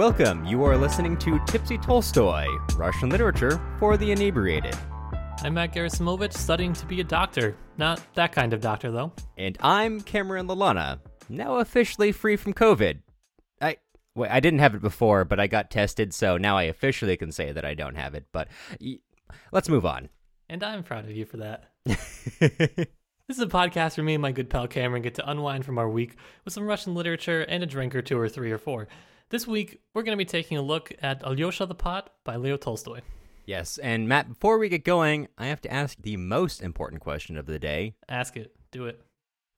Welcome. You are listening to Tipsy Tolstoy, Russian literature for the inebriated. I'm Matt Gerasimovich, studying to be a doctor. Not that kind of doctor, though. And I'm Cameron Lalana, now officially free from COVID. I wait, I didn't have it before, but I got tested, so now I officially can say that I don't have it. But y- let's move on. And I'm proud of you for that. This is a podcast where me and my good pal Cameron get to unwind from our week with some Russian literature and a drink or two or three or four. This week, we're going to be taking a look at Alyosha the Pot by Leo Tolstoy. yes, and Matt, before we get going, I have to ask the most important question of the day. Ask it, do it.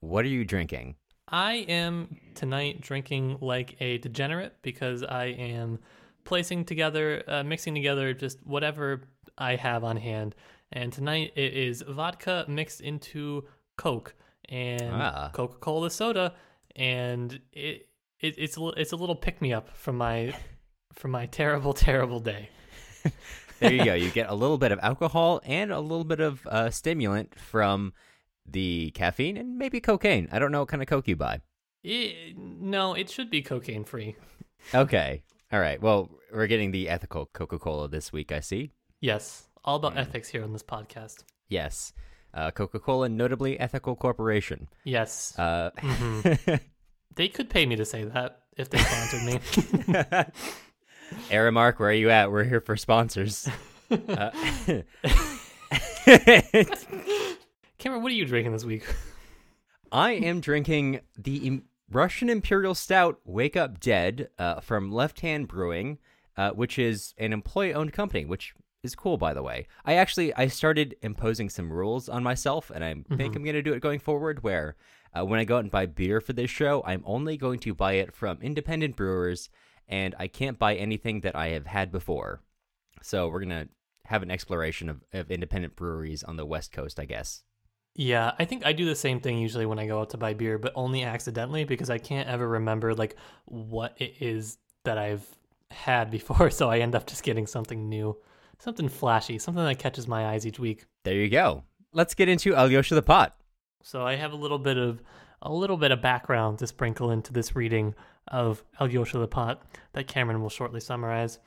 What are you drinking? I am tonight drinking like a degenerate because I am placing together, uh, mixing together just whatever I have on hand. And tonight it is vodka mixed into Coke and Ah. Coca Cola soda, and it, it it's a, it's a little pick me up from my from my terrible terrible day. There you go. You get a little bit of alcohol and a little bit of uh, stimulant from the caffeine and maybe cocaine. I don't know what kind of coke you buy. It, no, it should be cocaine free. Okay. All right. Well, we're getting the ethical Coca Cola this week, I see. Yes, all about ethics here on this podcast. Yes. Uh, Coca Cola, notably ethical corporation. Yes, Uh, They could pay me to say that if they sponsored me. Aramark, where are you at? We're here for sponsors. Uh, Cameron, what are you drinking this week? I am drinking the Im- Russian Imperial Stout Wake Up Dead uh, from Left Hand Brewing, uh, which is an employee-owned company, which is cool, by the way. I actually I started imposing some rules on myself, and I think I'm going to do it going forward. Where uh, when I go out and buy beer for this show, I'm only going to buy it from independent brewers, and I can't buy anything that I have had before. So we're gonna have an exploration of, of independent breweries on the West Coast, I guess. Yeah, I think I do the same thing usually when I go out to buy beer, but only accidentally because I can't ever remember like what it is that I've had before, so I end up just getting something new, something flashy, something that catches my eyes each week. There you go. Let's get into Alyosha the Pot. So I have a little bit of a little bit of background to sprinkle into this reading of Alyosha the that Cameron will shortly summarize.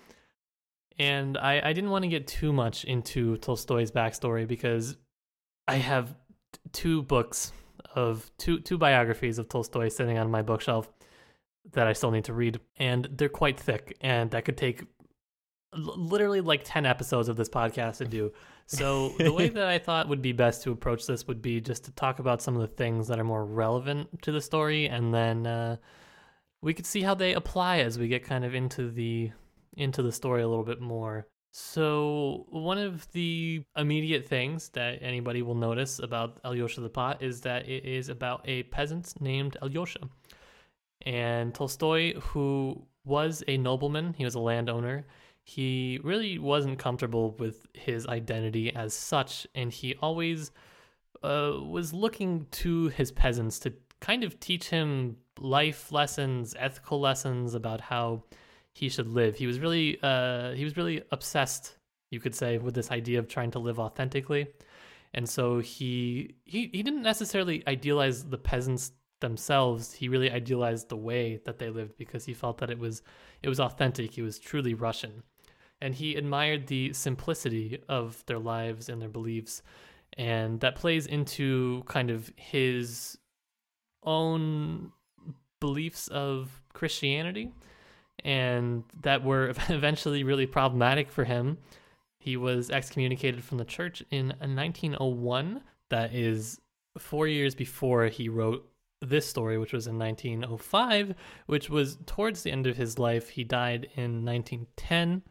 And I, I didn't want to get too much into Tolstoy's backstory because I have t- two books of two two biographies of Tolstoy sitting on my bookshelf that I still need to read, and they're quite thick, and that could take literally like 10 episodes of this podcast to do. So, the way that I thought would be best to approach this would be just to talk about some of the things that are more relevant to the story, and then uh, we could see how they apply as we get kind of into the into the story a little bit more. So, one of the immediate things that anybody will notice about Alyosha the Pot is that it is about a peasant named Alyosha. And Tolstoy, who was a nobleman, he was a landowner, he really wasn't comfortable with his identity as such, and he always uh, was looking to his peasants to kind of teach him life lessons, ethical lessons about how he should live. He was really, uh, he was really obsessed, you could say, with this idea of trying to live authentically, and so he he he didn't necessarily idealize the peasants themselves. He really idealized the way that they lived because he felt that it was it was authentic. It was truly Russian and he admired the simplicity of their lives and their beliefs. And that plays into kind of his own beliefs of christianity. And that were eventually really problematic for him. He was excommunicated from the church in 1901 that is four years before he wrote this story which was in 1905 which was towards the end of his life. He died in 1910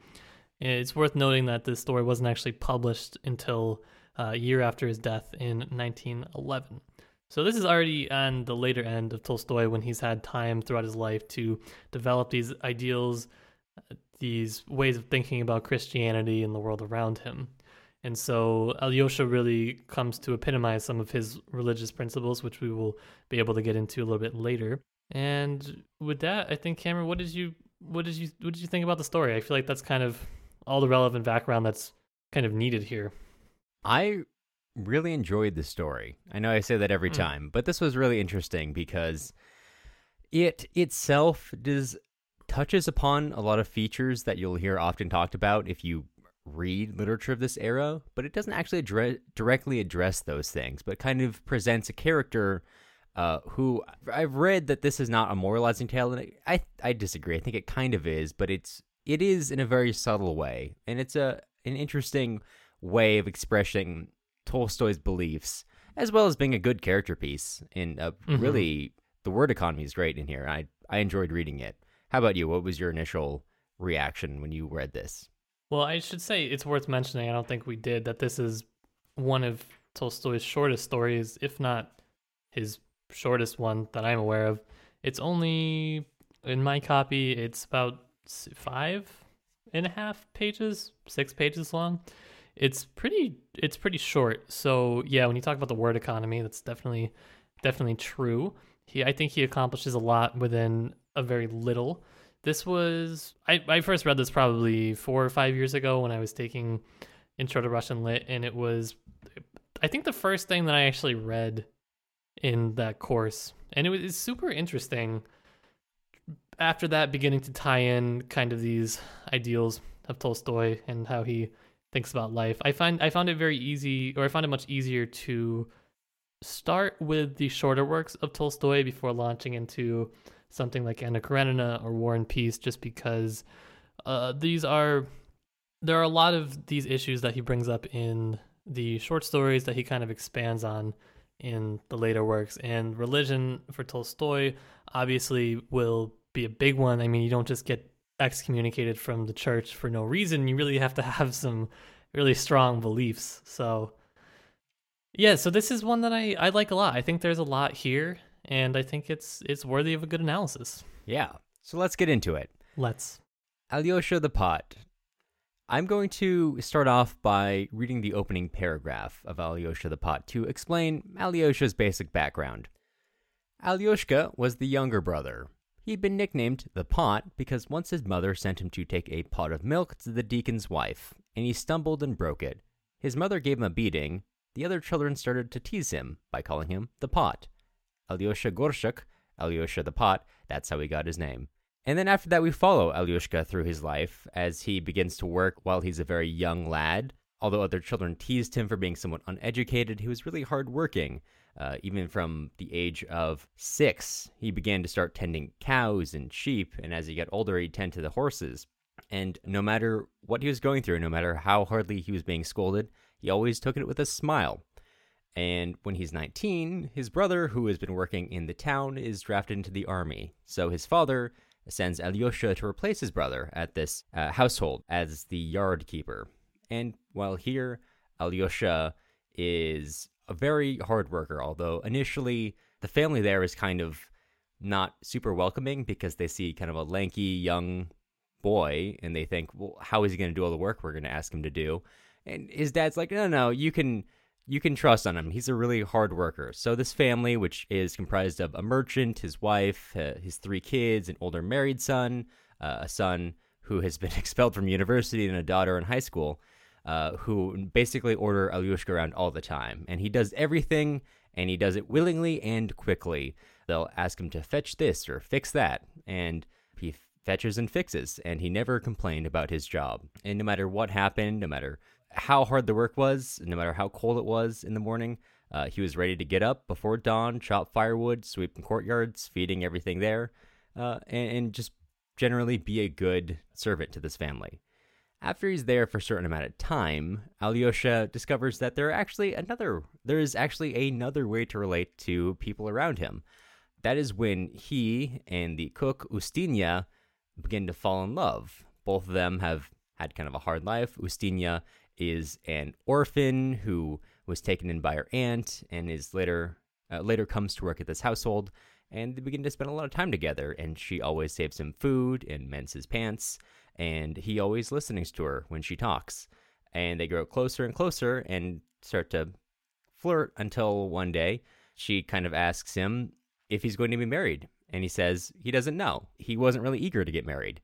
it's worth noting that this story wasn't actually published until uh, a year after his death in 1911. So this is already on the later end of Tolstoy when he's had time throughout his life to develop these ideals, these ways of thinking about Christianity and the world around him. And so Alyosha really comes to epitomize some of his religious principles, which we will be able to get into a little bit later. And with that, I think Cameron, what did you what did you what did you think about the story? I feel like that's kind of all the relevant background that's kind of needed here. I really enjoyed the story. I know I say that every Mm. time, but this was really interesting because it itself does touches upon a lot of features that you'll hear often talked about if you read literature of this era, but it doesn't actually adre- directly address those things, but kind of presents a character uh, who I've read that this is not a moralizing tale, and I I disagree. I think it kind of is, but it's it is in a very subtle way, and it's a an interesting way of expressing Tolstoy's beliefs, as well as being a good character piece. And mm-hmm. really, the word economy is great in here. I I enjoyed reading it. How about you? What was your initial reaction when you read this? Well, I should say it's worth mentioning. I don't think we did that. This is one of Tolstoy's shortest stories, if not his shortest one that I'm aware of. It's only in my copy. It's about five and a half pages, six pages long. It's pretty. It's pretty short. So yeah, when you talk about the word economy, that's definitely definitely true. He, I think he accomplishes a lot within a very little. This was I, I first read this probably four or five years ago when I was taking Intro to Russian Lit, and it was I think the first thing that I actually read in that course, and it was super interesting. After that, beginning to tie in kind of these ideals of Tolstoy and how he thinks about life, I find I found it very easy, or I found it much easier to start with the shorter works of Tolstoy before launching into something like Anna Karenina or War and Peace, just because uh, these are there are a lot of these issues that he brings up in the short stories that he kind of expands on in the later works. And religion for Tolstoy obviously will be a big one. I mean, you don't just get excommunicated from the church for no reason. You really have to have some really strong beliefs. So, yeah, so this is one that I, I like a lot. I think there's a lot here, and I think it's it's worthy of a good analysis. Yeah. So let's get into it. Let's. Alyosha the Pot I'm going to start off by reading the opening paragraph of Alyosha the Pot to explain Alyosha's basic background. Alyoshka was the younger brother. He'd been nicknamed the Pot because once his mother sent him to take a pot of milk to the deacon's wife, and he stumbled and broke it. His mother gave him a beating. The other children started to tease him by calling him the Pot. Alyosha Gorshuk, Alyosha the Pot, that's how he got his name. And then after that, we follow Alyushka through his life as he begins to work while he's a very young lad. Although other children teased him for being somewhat uneducated, he was really hardworking. Uh, even from the age of six, he began to start tending cows and sheep, and as he got older, he'd tend to the horses. And no matter what he was going through, no matter how hardly he was being scolded, he always took it with a smile. And when he's 19, his brother, who has been working in the town, is drafted into the army. So his father sends Alyosha to replace his brother at this uh, household as the yard keeper. And while here, Alyosha is a very hard worker, although initially the family there is kind of not super welcoming because they see kind of a lanky young boy and they think, well, how is he going to do all the work we're going to ask him to do? And his dad's like, no, no, you can you can trust on him. He's a really hard worker. So this family, which is comprised of a merchant, his wife, uh, his three kids, an older married son, uh, a son who has been expelled from university, and a daughter in high school, uh, who basically order Alyushka around all the time. And he does everything, and he does it willingly and quickly. They'll ask him to fetch this or fix that, and he fetches and fixes, and he never complained about his job. And no matter what happened, no matter how hard the work was, no matter how cold it was in the morning, uh, he was ready to get up before dawn, chop firewood, sweep the courtyards, feeding everything there, uh, and, and, just generally be a good servant to this family. After he's there for a certain amount of time, Alyosha discovers that there actually another there is actually another way to relate to people around him. That is when he and the cook Ustinya begin to fall in love. Both of them have had kind of a hard life. Ustinya is an orphan who was taken in by her aunt and is later uh, later comes to work at this household and they begin to spend a lot of time together and she always saves him food and mends his pants and he always listens to her when she talks and they grow closer and closer and start to flirt until one day she kind of asks him if he's going to be married and he says he doesn't know he wasn't really eager to get married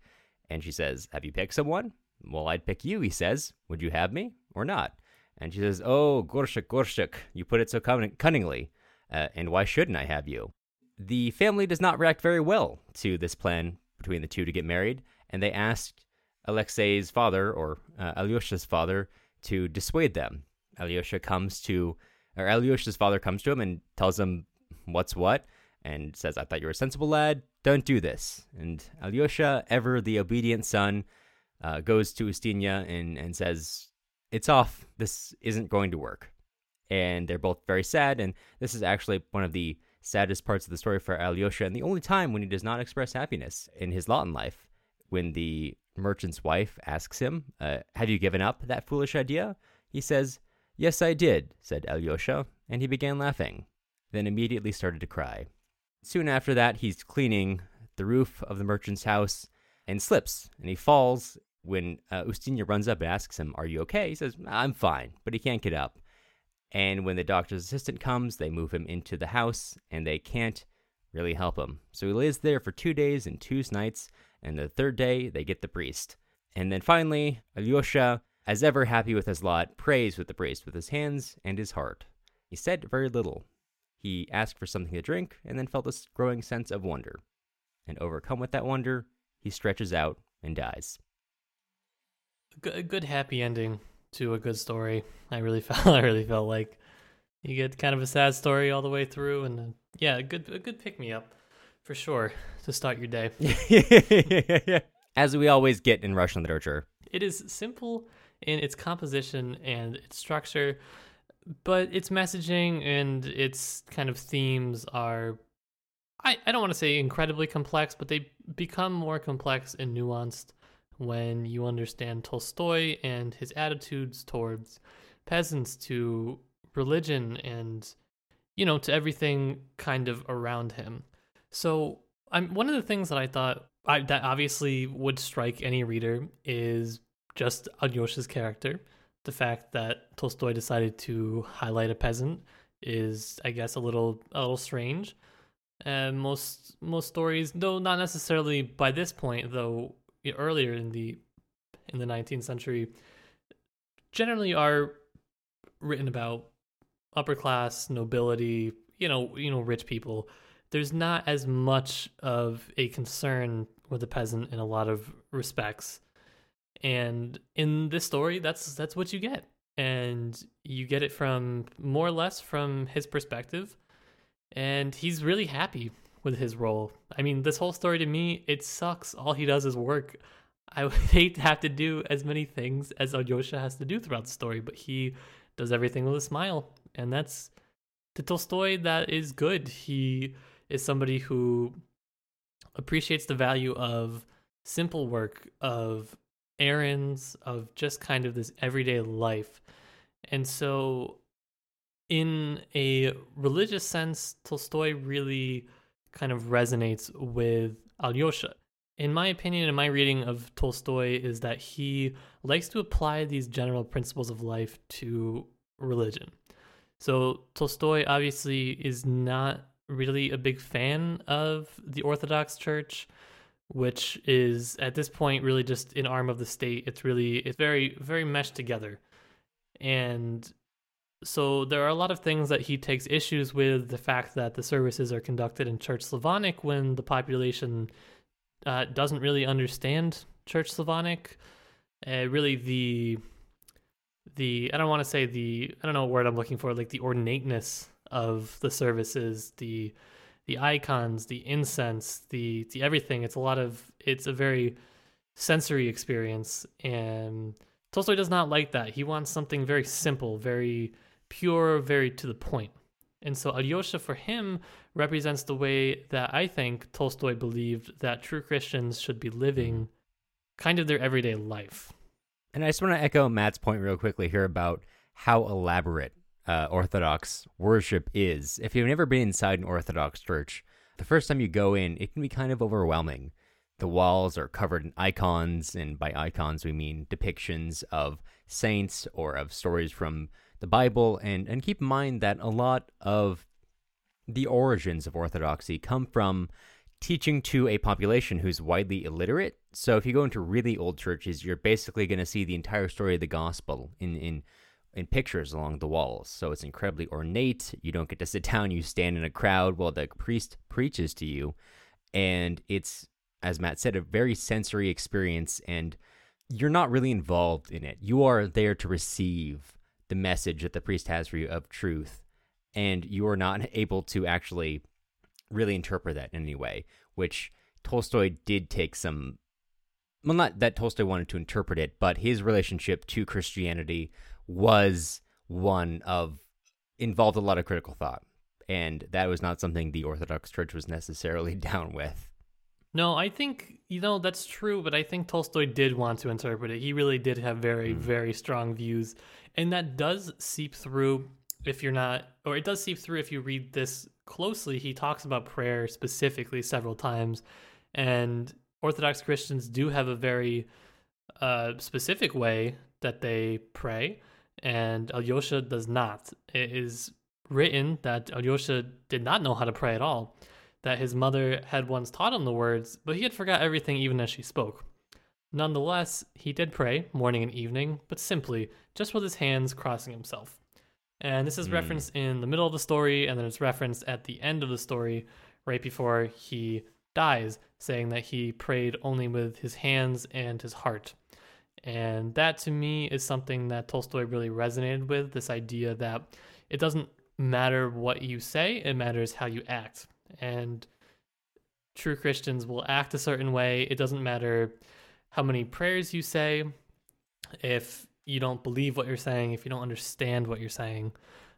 and she says have you picked someone well, I'd pick you, he says. Would you have me or not? And she says, Oh, Gorshuk, Gorshuk, you put it so cunningly. Uh, and why shouldn't I have you? The family does not react very well to this plan between the two to get married, and they asked Alexei's father, or uh, Alyosha's father, to dissuade them. Alyosha comes to, or Alyosha's father comes to him and tells him what's what, and says, I thought you were a sensible lad, don't do this. And Alyosha, ever the obedient son, uh, goes to Ustinya and, and says, It's off, this isn't going to work. And they're both very sad, and this is actually one of the saddest parts of the story for Alyosha, and the only time when he does not express happiness in his lot in life. When the merchant's wife asks him, uh, Have you given up that foolish idea? He says, Yes, I did, said Alyosha, and he began laughing, then immediately started to cry. Soon after that, he's cleaning the roof of the merchant's house and slips, and he falls. When uh, Ustinya runs up and asks him, Are you okay? He says, I'm fine, but he can't get up. And when the doctor's assistant comes, they move him into the house, and they can't really help him. So he lays there for two days and two nights, and the third day, they get the priest. And then finally, Alyosha, as ever happy with his lot, prays with the priest with his hands and his heart. He said very little. He asked for something to drink and then felt a growing sense of wonder. And overcome with that wonder, he stretches out and dies. A good happy ending to a good story. I really felt I really felt like you get kind of a sad story all the way through, and uh, yeah, a good a good pick me up for sure to start your day. As we always get in Russian literature, it is simple in its composition and its structure, but its messaging and its kind of themes are. I, I don't want to say incredibly complex, but they become more complex and nuanced when you understand Tolstoy and his attitudes towards peasants, to religion, and you know, to everything kind of around him. So, I'm one of the things that I thought I, that obviously would strike any reader is just Alyosha's character. The fact that Tolstoy decided to highlight a peasant is, I guess, a little a little strange. And most most stories, though not necessarily by this point, though earlier in the in the 19th century generally are written about upper class nobility you know you know rich people there's not as much of a concern with the peasant in a lot of respects and in this story that's that's what you get and you get it from more or less from his perspective and he's really happy with his role. I mean, this whole story to me, it sucks. All he does is work. I would hate to have to do as many things as Alyosha has to do throughout the story, but he does everything with a smile. And that's to Tolstoy, that is good. He is somebody who appreciates the value of simple work, of errands, of just kind of this everyday life. And so, in a religious sense, Tolstoy really kind of resonates with Alyosha. In my opinion, in my reading of Tolstoy, is that he likes to apply these general principles of life to religion. So Tolstoy obviously is not really a big fan of the Orthodox Church, which is at this point really just an arm of the state. It's really it's very very meshed together. And so there are a lot of things that he takes issues with the fact that the services are conducted in Church Slavonic when the population uh, doesn't really understand Church Slavonic. Uh, really, the the I don't want to say the I don't know what word I'm looking for, like the ornateness of the services, the the icons, the incense, the the everything. It's a lot of it's a very sensory experience, and Tolstoy does not like that. He wants something very simple, very pure, very to the point. And so Alyosha, for him, represents the way that I think Tolstoy believed that true Christians should be living mm-hmm. kind of their everyday life. And I just want to echo Matt's point real quickly here about how elaborate uh, Orthodox worship is. If you've never been inside an Orthodox church, the first time you go in, it can be kind of overwhelming. The walls are covered in icons, and by icons, we mean depictions of saints or of stories from the Bible, and, and keep in mind that a lot of the origins of Orthodoxy come from teaching to a population who's widely illiterate. So if you go into really old churches, you're basically going to see the entire story of the gospel in, in in pictures along the walls. So it's incredibly ornate. You don't get to sit down, you stand in a crowd while the priest preaches to you. And it's as Matt said, a very sensory experience, and you're not really involved in it. You are there to receive the message that the priest has for you of truth, and you are not able to actually really interpret that in any way, which Tolstoy did take some. Well, not that Tolstoy wanted to interpret it, but his relationship to Christianity was one of involved a lot of critical thought, and that was not something the Orthodox Church was necessarily down with. No, I think you know that's true, but I think Tolstoy did want to interpret it. He really did have very, mm. very strong views, and that does seep through if you're not, or it does seep through if you read this closely. He talks about prayer specifically several times, and Orthodox Christians do have a very uh, specific way that they pray, and Alyosha does not. It is written that Alyosha did not know how to pray at all that his mother had once taught him the words, but he had forgot everything even as she spoke. Nonetheless, he did pray morning and evening, but simply, just with his hands crossing himself. And this is mm. referenced in the middle of the story, and then it's referenced at the end of the story, right before he dies, saying that he prayed only with his hands and his heart. And that to me is something that Tolstoy really resonated with this idea that it doesn't matter what you say, it matters how you act and true Christians will act a certain way. It doesn't matter how many prayers you say, if you don't believe what you're saying, if you don't understand what you're saying.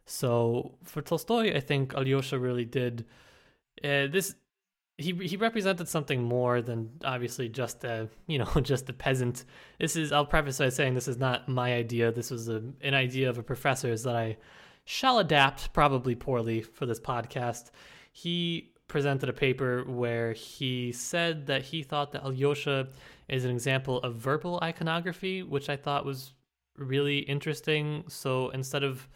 So for Tolstoy, I think Alyosha really did uh, this. He he represented something more than obviously just a you know just a peasant. This is I'll preface by saying this is not my idea. This was a, an idea of a professor's that I shall adapt probably poorly for this podcast he presented a paper where he said that he thought that Alyosha is an example of verbal iconography, which I thought was really interesting. So instead of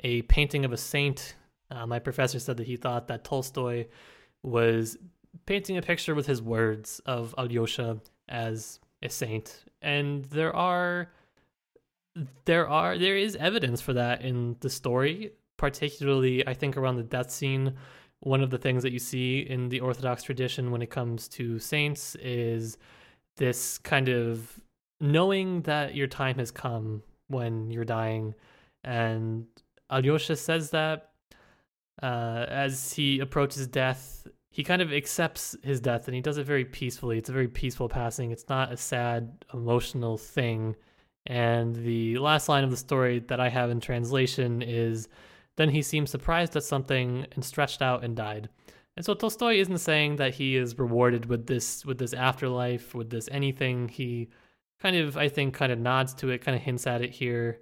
a painting of a saint, uh, my professor said that he thought that Tolstoy was painting a picture with his words of Alyosha as a saint. And there are there are there is evidence for that in the story, particularly I think around the death scene one of the things that you see in the Orthodox tradition when it comes to saints is this kind of knowing that your time has come when you're dying. And Alyosha says that uh, as he approaches death, he kind of accepts his death and he does it very peacefully. It's a very peaceful passing, it's not a sad, emotional thing. And the last line of the story that I have in translation is then he seemed surprised at something and stretched out and died. And so Tolstoy isn't saying that he is rewarded with this with this afterlife, with this anything. He kind of I think kind of nods to it, kind of hints at it here.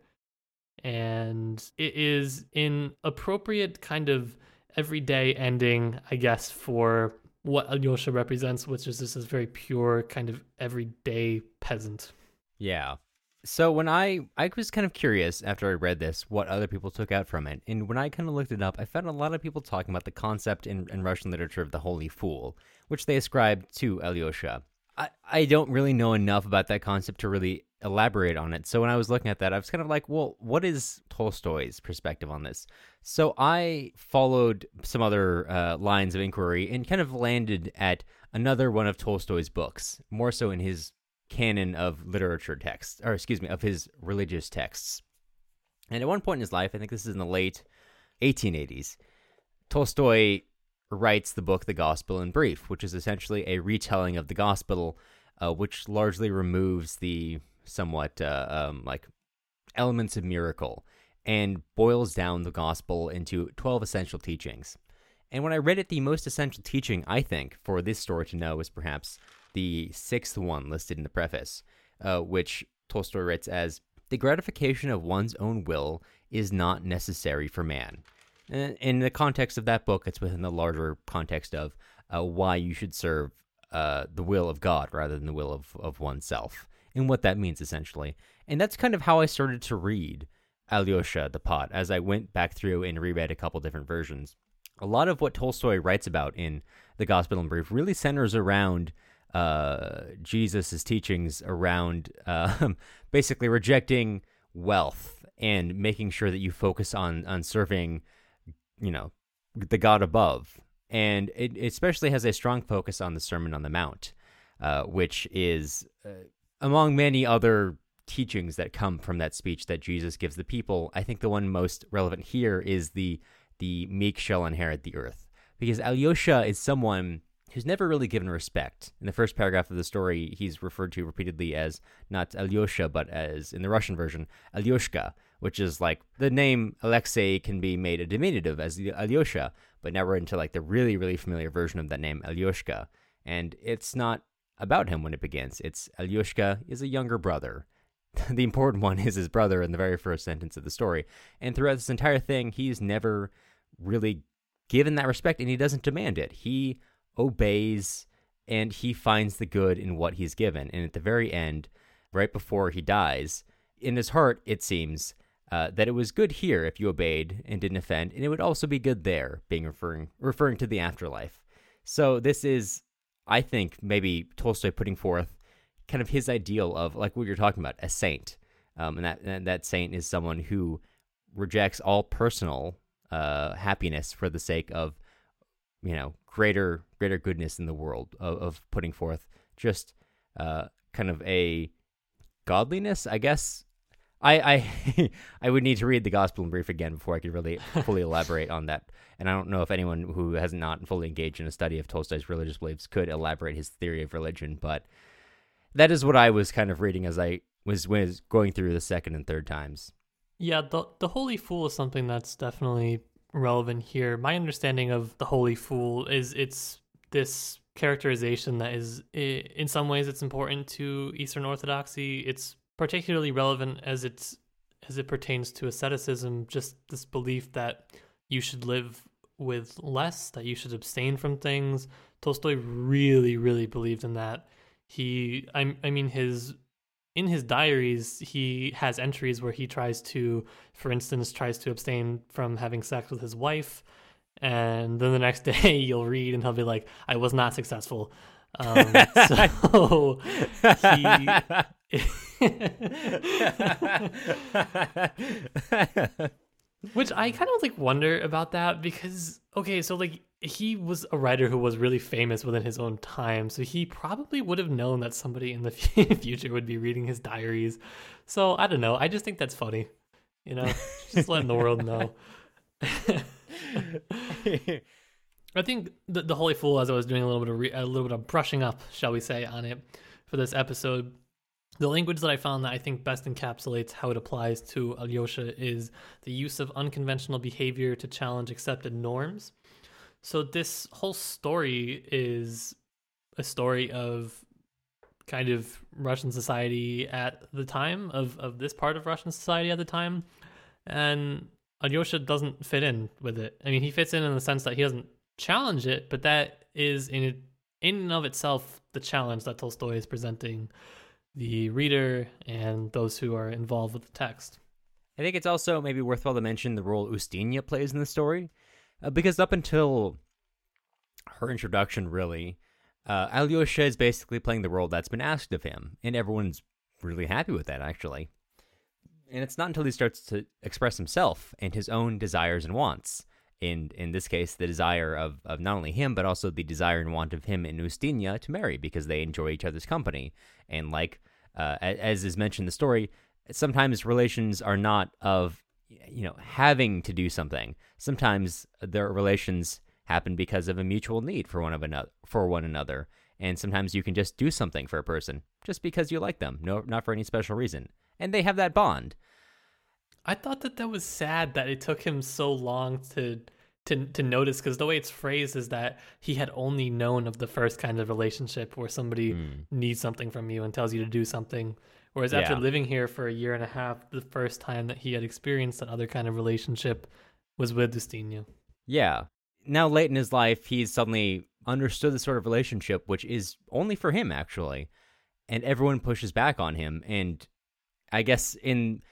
And it is in appropriate kind of everyday ending, I guess, for what Alyosha represents, which is this very pure kind of everyday peasant. Yeah. So when I I was kind of curious after I read this what other people took out from it, and when I kind of looked it up, I found a lot of people talking about the concept in, in Russian literature of the holy fool, which they ascribe to Alyosha. I, I don't really know enough about that concept to really elaborate on it. So when I was looking at that, I was kind of like, well, what is Tolstoy's perspective on this? So I followed some other uh, lines of inquiry and kind of landed at another one of Tolstoy's books, more so in his canon of literature texts, or excuse me, of his religious texts. And at one point in his life, I think this is in the late 1880s, Tolstoy writes the book The Gospel in Brief, which is essentially a retelling of the Gospel, uh, which largely removes the somewhat uh, um, like elements of miracle and boils down the Gospel into 12 essential teachings. And when I read it, the most essential teaching, I think, for this story to know is perhaps the sixth one listed in the preface, uh, which Tolstoy writes as the gratification of one's own will is not necessary for man. In the context of that book, it's within the larger context of uh, why you should serve uh, the will of God rather than the will of, of oneself, and what that means essentially. And that's kind of how I started to read Alyosha the Pot as I went back through and reread a couple different versions. A lot of what Tolstoy writes about in the Gospel in Brief really centers around uh, Jesus' teachings around uh, basically rejecting wealth and making sure that you focus on on serving, you know, the God above. And it especially has a strong focus on the Sermon on the Mount. uh, which is uh, among many other teachings that come from that speech that Jesus gives the people. I think the one most relevant here is the the meek shall inherit the earth, because Alyosha is someone who's never really given respect. In the first paragraph of the story, he's referred to repeatedly as not Alyosha, but as in the Russian version, Alyoshka, which is like the name Alexei can be made a diminutive as Alyosha, but now we're into like the really, really familiar version of that name, Alyoshka. And it's not about him when it begins. It's Alyoshka is a younger brother. the important one is his brother in the very first sentence of the story. And throughout this entire thing, he's never really given that respect and he doesn't demand it. He obeys and he finds the good in what he's given. And at the very end, right before he dies, in his heart, it seems uh, that it was good here if you obeyed and didn't offend, and it would also be good there, being referring referring to the afterlife. So this is, I think, maybe Tolstoy putting forth kind of his ideal of like what you're talking about, a saint, um, and that and that saint is someone who rejects all personal uh, happiness for the sake of you know greater greater goodness in the world of, of putting forth just uh, kind of a godliness, I guess. I I I would need to read the Gospel in Brief again before I could really fully elaborate on that. And I don't know if anyone who has not fully engaged in a study of Tolstoy's religious beliefs could elaborate his theory of religion, but that is what I was kind of reading as I was was going through the second and third times. Yeah, the the Holy Fool is something that's definitely relevant here. My understanding of the Holy Fool is it's this characterization that is in some ways it's important to Eastern Orthodoxy. It's particularly relevant as it's as it pertains to asceticism, just this belief that you should live with less, that you should abstain from things. Tolstoy really, really believed in that. He, I, I mean, his in his diaries, he has entries where he tries to, for instance, tries to abstain from having sex with his wife. And then the next day you'll read and he'll be like, I was not successful. Um, so he. Which I kind of like wonder about that because, okay, so like he was a writer who was really famous within his own time, so he probably would have known that somebody in the future would be reading his diaries. So I don't know. I just think that's funny, you know, just letting the world know. I think the, the Holy Fool, as I was doing a little bit of re- a little bit of brushing up, shall we say, on it for this episode, the language that I found that I think best encapsulates how it applies to Alyosha is the use of unconventional behavior to challenge accepted norms. So this whole story is a story of kind of Russian society at the time of of this part of Russian society at the time, and Alyosha doesn't fit in with it. I mean, he fits in in the sense that he doesn't challenge it, but that is in in and of itself the challenge that Tolstoy is presenting the reader and those who are involved with the text. I think it's also maybe worthwhile to mention the role Ustinya plays in the story. Uh, because up until her introduction, really, uh, Alyosha is basically playing the role that's been asked of him, and everyone's really happy with that, actually. And it's not until he starts to express himself and his own desires and wants, in in this case, the desire of, of not only him, but also the desire and want of him and Ustinya to marry because they enjoy each other's company. And like, uh, as is mentioned in the story, sometimes relations are not of you know having to do something. Sometimes their relations happen because of a mutual need for one of another for one another. And sometimes you can just do something for a person just because you like them no not for any special reason. And they have that bond i thought that that was sad that it took him so long to to to notice because the way it's phrased is that he had only known of the first kind of relationship where somebody mm. needs something from you and tells you to do something whereas yeah. after living here for a year and a half the first time that he had experienced that other kind of relationship was with Ustinya. Yeah. Now, late in his life, he's suddenly understood the sort of relationship which is only for him, actually. And everyone pushes back on him. And I guess in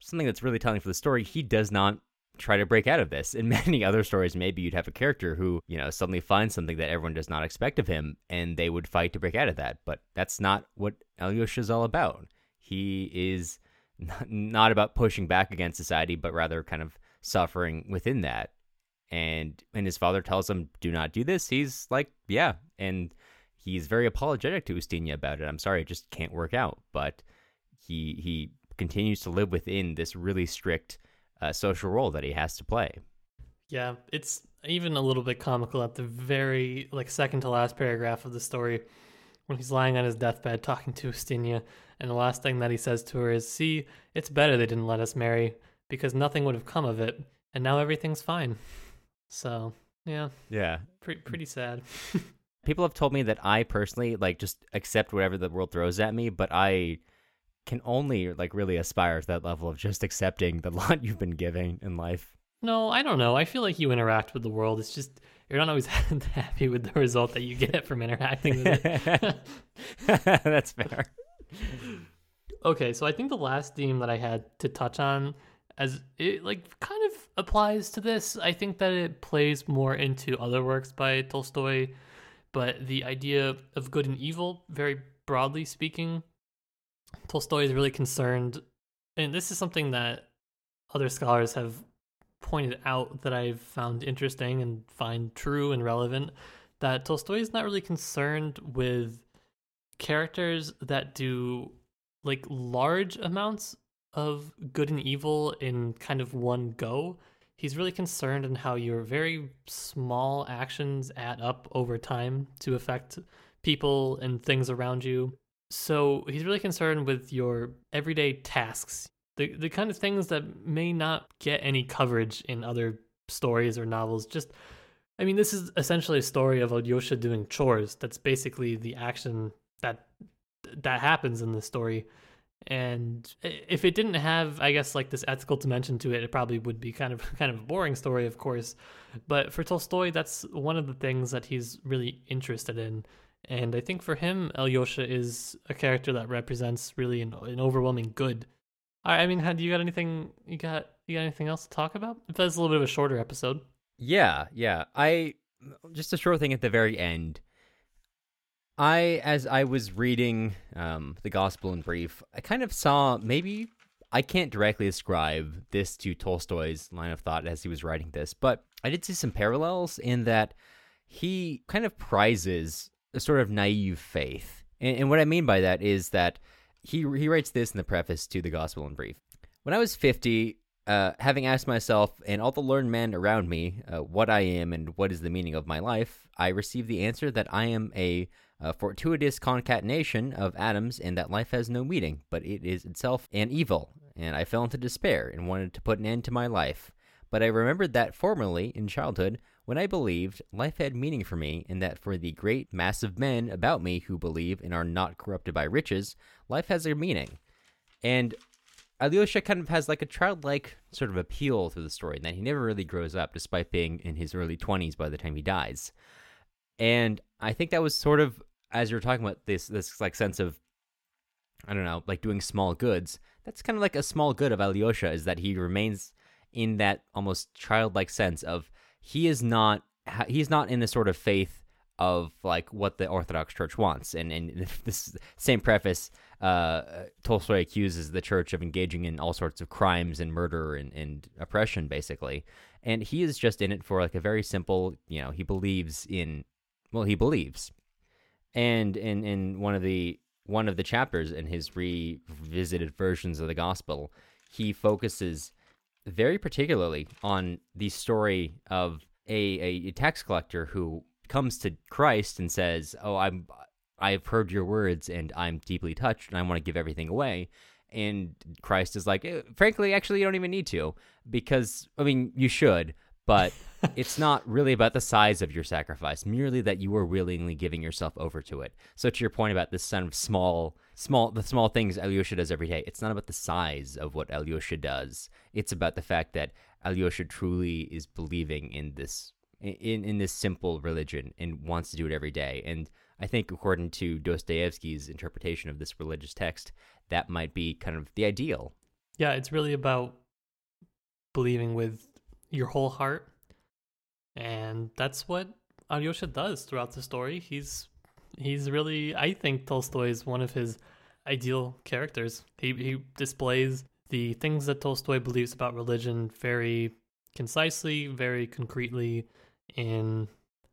something that's really telling for the story, he does not try to break out of this. In many other stories, maybe you'd have a character who, you know, suddenly finds something that everyone does not expect of him and they would fight to break out of that. But that's not what Alyosha is all about. He is not about pushing back against society, but rather kind of suffering within that. And when his father tells him, do not do this, he's like, yeah. And he's very apologetic to Ustinya about it. I'm sorry, it just can't work out. But he he continues to live within this really strict uh, social role that he has to play. Yeah, it's even a little bit comical at the very like second to last paragraph of the story when he's lying on his deathbed talking to Ustinya, and the last thing that he says to her is, "See, it's better they didn't let us marry because nothing would have come of it, and now everything's fine." So yeah, yeah, pretty pretty sad. People have told me that I personally like just accept whatever the world throws at me, but I can only like really aspire to that level of just accepting the lot you've been giving in life. No, I don't know. I feel like you interact with the world. It's just you're not always happy with the result that you get from interacting with it. That's fair. Okay, so I think the last theme that I had to touch on as it like kind of applies to this. I think that it plays more into other works by Tolstoy, but the idea of good and evil, very broadly speaking, Tolstoy is really concerned, and this is something that other scholars have pointed out that I've found interesting and find true and relevant. That Tolstoy is not really concerned with characters that do like large amounts of good and evil in kind of one go. He's really concerned in how your very small actions add up over time to affect people and things around you. So he's really concerned with your everyday tasks, the the kind of things that may not get any coverage in other stories or novels. Just, I mean, this is essentially a story of Alyosha doing chores. That's basically the action that that happens in the story. And if it didn't have, I guess, like this ethical dimension to it, it probably would be kind of kind of a boring story, of course. But for Tolstoy, that's one of the things that he's really interested in. And I think for him, Alyosha is a character that represents really an, an overwhelming good. I, I mean, do you got anything? You got you got anything else to talk about? If that's a little bit of a shorter episode. Yeah, yeah. I just a short thing at the very end. I, as I was reading um, the Gospel in Brief, I kind of saw maybe I can't directly ascribe this to Tolstoy's line of thought as he was writing this, but I did see some parallels in that he kind of prizes a sort of naive faith. And, and what I mean by that is that he he writes this in the preface to the Gospel in Brief. When I was 50, uh, having asked myself and all the learned men around me uh, what I am and what is the meaning of my life, I received the answer that I am a, a fortuitous concatenation of atoms and that life has no meaning, but it is itself an evil. And I fell into despair and wanted to put an end to my life. But I remembered that formerly, in childhood, when I believed, life had meaning for me, and that for the great mass of men about me who believe and are not corrupted by riches, life has a meaning. And Alyosha kind of has like a childlike sort of appeal to the story, and that he never really grows up, despite being in his early 20s by the time he dies. And I think that was sort of, as you're talking about this, this like sense of, I don't know, like doing small goods. That's kind of like a small good of Alyosha is that he remains in that almost childlike sense of he is not he's not in the sort of faith of like what the Orthodox Church wants. And and this same preface, uh, Tolstoy accuses the Church of engaging in all sorts of crimes and murder and, and oppression, basically. And he is just in it for like a very simple, you know, he believes in, well, he believes. And in in one of the one of the chapters in his revisited versions of the Gospel, he focuses very particularly on the story of a, a tax collector who comes to Christ and says, "Oh, I'm I've heard your words and I'm deeply touched and I want to give everything away." And Christ is like, eh, "Frankly, actually, you don't even need to because I mean, you should, but it's not really about the size of your sacrifice, merely that you are willingly giving yourself over to it." So to your point about this kind of small small the small things Alyosha does every day. It's not about the size of what Alyosha does. It's about the fact that Alyosha truly is believing in this in in this simple religion and wants to do it every day. And I think according to Dostoevsky's interpretation of this religious text, that might be kind of the ideal. Yeah, it's really about believing with your whole heart. And that's what Alyosha does throughout the story. He's he's really I think Tolstoy is one of his ideal characters. He he displays the things that Tolstoy believes about religion very concisely, very concretely in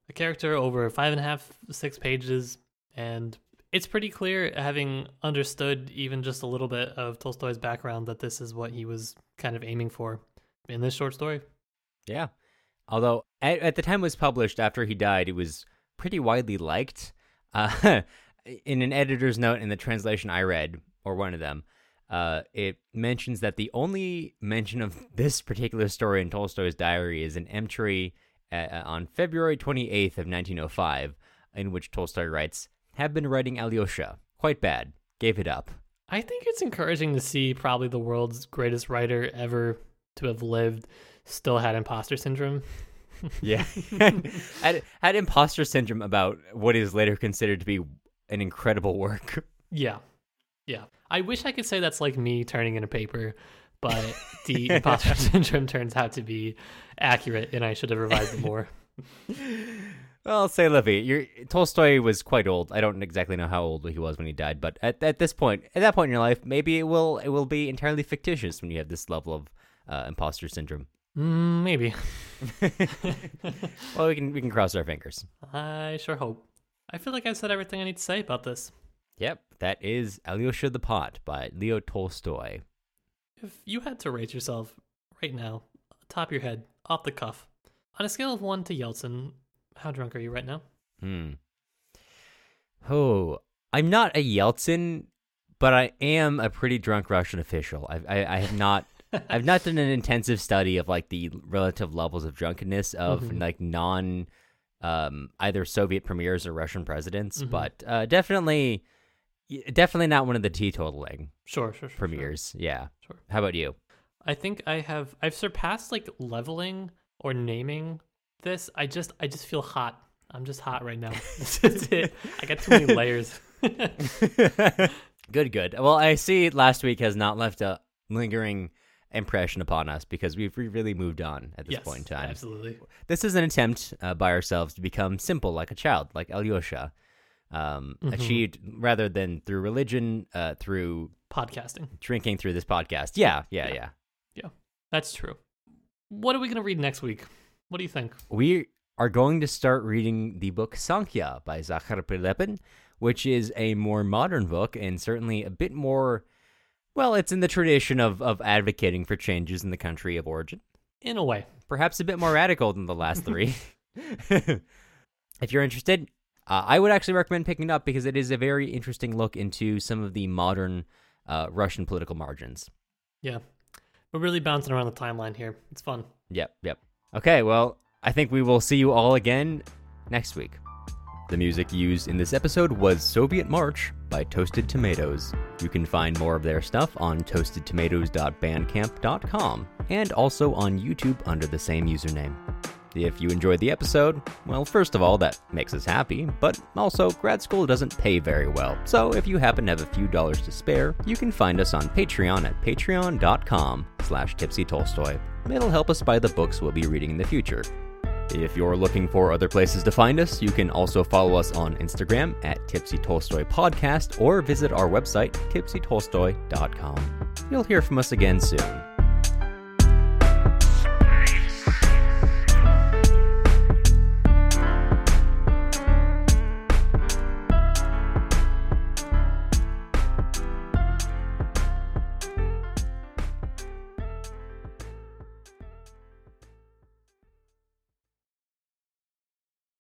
a character over five and a half, six pages. And it's pretty clear, having understood even just a little bit of Tolstoy's background, that this is what he was kind of aiming for in this short story. Yeah. Although at, at the time it was published after he died, it was pretty widely liked. Uh, in an editor's note in the translation I read, or one of them, uh, it mentions that the only mention of this particular story in Tolstoy's diary is an entry uh, on February 28th of 1905, in which Tolstoy writes, "Have been writing Alyosha. Quite bad. Gave it up." I think it's encouraging to see probably the world's greatest writer ever to have lived still had imposter syndrome. Yeah, had had imposter syndrome about what is later considered to be an incredible work. Yeah, yeah. I wish I could say that's like me turning in a paper, but the imposter syndrome turns out to be accurate, and I should have revised it more. Well, say Livy, you Tolstoy was quite old. I don't exactly know how old he was when he died, but at, at this point, at that point in your life, maybe it will it will be entirely fictitious when you have this level of uh, imposter syndrome. Mm, maybe. well, we can we can cross our fingers. I sure hope. I feel like I've said everything I need to say about this. Yep, that is Alyosha the Pot by Leo Tolstoy. If you had to rate yourself right now, top of your head, off the cuff, on a scale of one to Yeltsin, how drunk are you right now? Hmm. Oh, I'm not a Yeltsin, but I am a pretty drunk Russian official. I I, I have not. I've not done an intensive study of like the relative levels of drunkenness of Mhm. like non um either Soviet premiers or Russian presidents, Mhm. but uh definitely definitely not one of the teetotaling Sure, sure, sure. sure. premiers. Yeah. Sure. How about you? I think I have I've surpassed like leveling or naming this. I just I just feel hot. I'm just hot right now. It. I got too many layers. good, good. Well, I see last week has not left a lingering impression upon us because we've really moved on at this yes, point in time. Absolutely. This is an attempt uh, by ourselves to become simple like a child, like Alyosha, um, Mhm. achieved rather than through religion, uh, through Podcasting. drinking through this podcast. Yeah, yeah, Yeah. yeah. That's true. What are we gonna read next week? What do you think? We are going to start reading the book Sankya by Zakhar Prilepin, which is a more modern book and certainly a bit more. Well, it's in the tradition of, of advocating for changes in the country of origin. In a way. perhaps a bit more radical than the last three. if you're interested, uh, I would actually recommend picking it up because it is a very interesting look into some of the modern uh, Russian political margins. Yeah. We're really bouncing around the timeline here. It's fun. Yep, yep. Okay, well, I think we will see you all again next week. The music used in this episode was Soviet March by Toasted Tomatoes. You can find more of their stuff on toastedtomatoes.bandcamp.com and also on YouTube under the same username. If you enjoyed the episode, well, first of all, that makes us happy, but also, grad school doesn't pay very well, so if you happen to have a few dollars to spare, you can find us on Patreon at patreon.com slash tipsytolstoy. It'll help us buy the books we'll be reading in the future. If you're looking for other places to find us, you can also follow us on Instagram at Tipsy Tolstoy Podcast or visit our website, tipsytolstoy.com. You'll hear from us again soon.